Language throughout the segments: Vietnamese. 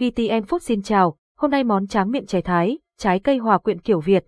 VTN Food xin chào, hôm nay món tráng miệng chè thái, trái cây hòa quyện kiểu Việt.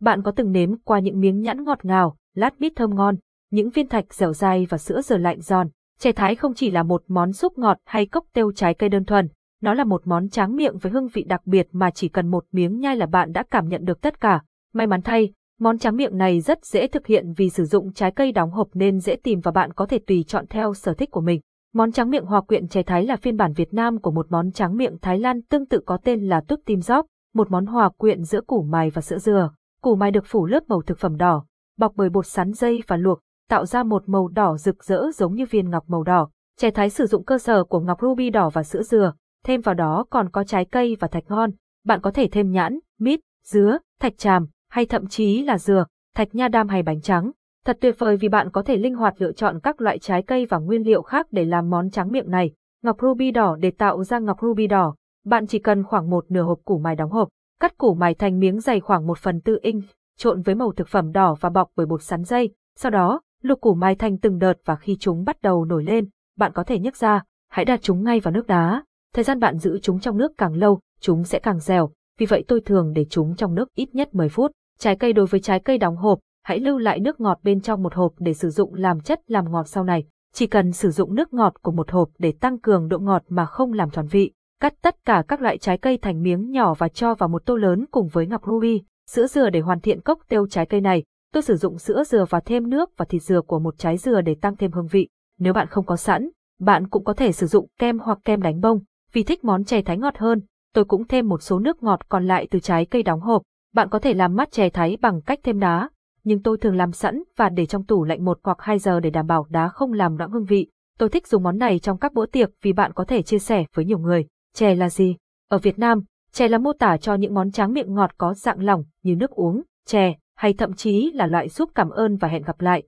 Bạn có từng nếm qua những miếng nhãn ngọt ngào, lát bít thơm ngon, những viên thạch dẻo dai và sữa dừa lạnh giòn. Chè thái không chỉ là một món súp ngọt hay cốc tiêu trái cây đơn thuần, nó là một món tráng miệng với hương vị đặc biệt mà chỉ cần một miếng nhai là bạn đã cảm nhận được tất cả. May mắn thay, món tráng miệng này rất dễ thực hiện vì sử dụng trái cây đóng hộp nên dễ tìm và bạn có thể tùy chọn theo sở thích của mình. Món tráng miệng hòa quyện chè thái là phiên bản Việt Nam của một món tráng miệng Thái Lan tương tự có tên là túp tim gióp, một món hòa quyện giữa củ mài và sữa dừa. Củ mài được phủ lớp màu thực phẩm đỏ, bọc bởi bột sắn dây và luộc, tạo ra một màu đỏ rực rỡ giống như viên ngọc màu đỏ. Chè thái sử dụng cơ sở của ngọc ruby đỏ và sữa dừa, thêm vào đó còn có trái cây và thạch ngon. Bạn có thể thêm nhãn, mít, dứa, thạch tràm, hay thậm chí là dừa, thạch nha đam hay bánh trắng. Thật tuyệt vời vì bạn có thể linh hoạt lựa chọn các loại trái cây và nguyên liệu khác để làm món tráng miệng này. Ngọc ruby đỏ để tạo ra ngọc ruby đỏ, bạn chỉ cần khoảng một nửa hộp củ mài đóng hộp, cắt củ mài thành miếng dày khoảng 1 phần tư inch, trộn với màu thực phẩm đỏ và bọc bởi bột sắn dây. Sau đó, luộc củ mài thành từng đợt và khi chúng bắt đầu nổi lên, bạn có thể nhấc ra, hãy đặt chúng ngay vào nước đá. Thời gian bạn giữ chúng trong nước càng lâu, chúng sẽ càng dẻo, vì vậy tôi thường để chúng trong nước ít nhất 10 phút. Trái cây đối với trái cây đóng hộp, hãy lưu lại nước ngọt bên trong một hộp để sử dụng làm chất làm ngọt sau này. Chỉ cần sử dụng nước ngọt của một hộp để tăng cường độ ngọt mà không làm tròn vị. Cắt tất cả các loại trái cây thành miếng nhỏ và cho vào một tô lớn cùng với ngọc ruby, sữa dừa để hoàn thiện cốc tiêu trái cây này. Tôi sử dụng sữa dừa và thêm nước và thịt dừa của một trái dừa để tăng thêm hương vị. Nếu bạn không có sẵn, bạn cũng có thể sử dụng kem hoặc kem đánh bông. Vì thích món chè thái ngọt hơn, tôi cũng thêm một số nước ngọt còn lại từ trái cây đóng hộp. Bạn có thể làm mát chè thái bằng cách thêm đá, nhưng tôi thường làm sẵn và để trong tủ lạnh một hoặc hai giờ để đảm bảo đá không làm loãng hương vị. Tôi thích dùng món này trong các bữa tiệc vì bạn có thể chia sẻ với nhiều người. Chè là gì? Ở Việt Nam, chè là mô tả cho những món tráng miệng ngọt có dạng lỏng như nước uống, chè, hay thậm chí là loại giúp cảm ơn và hẹn gặp lại.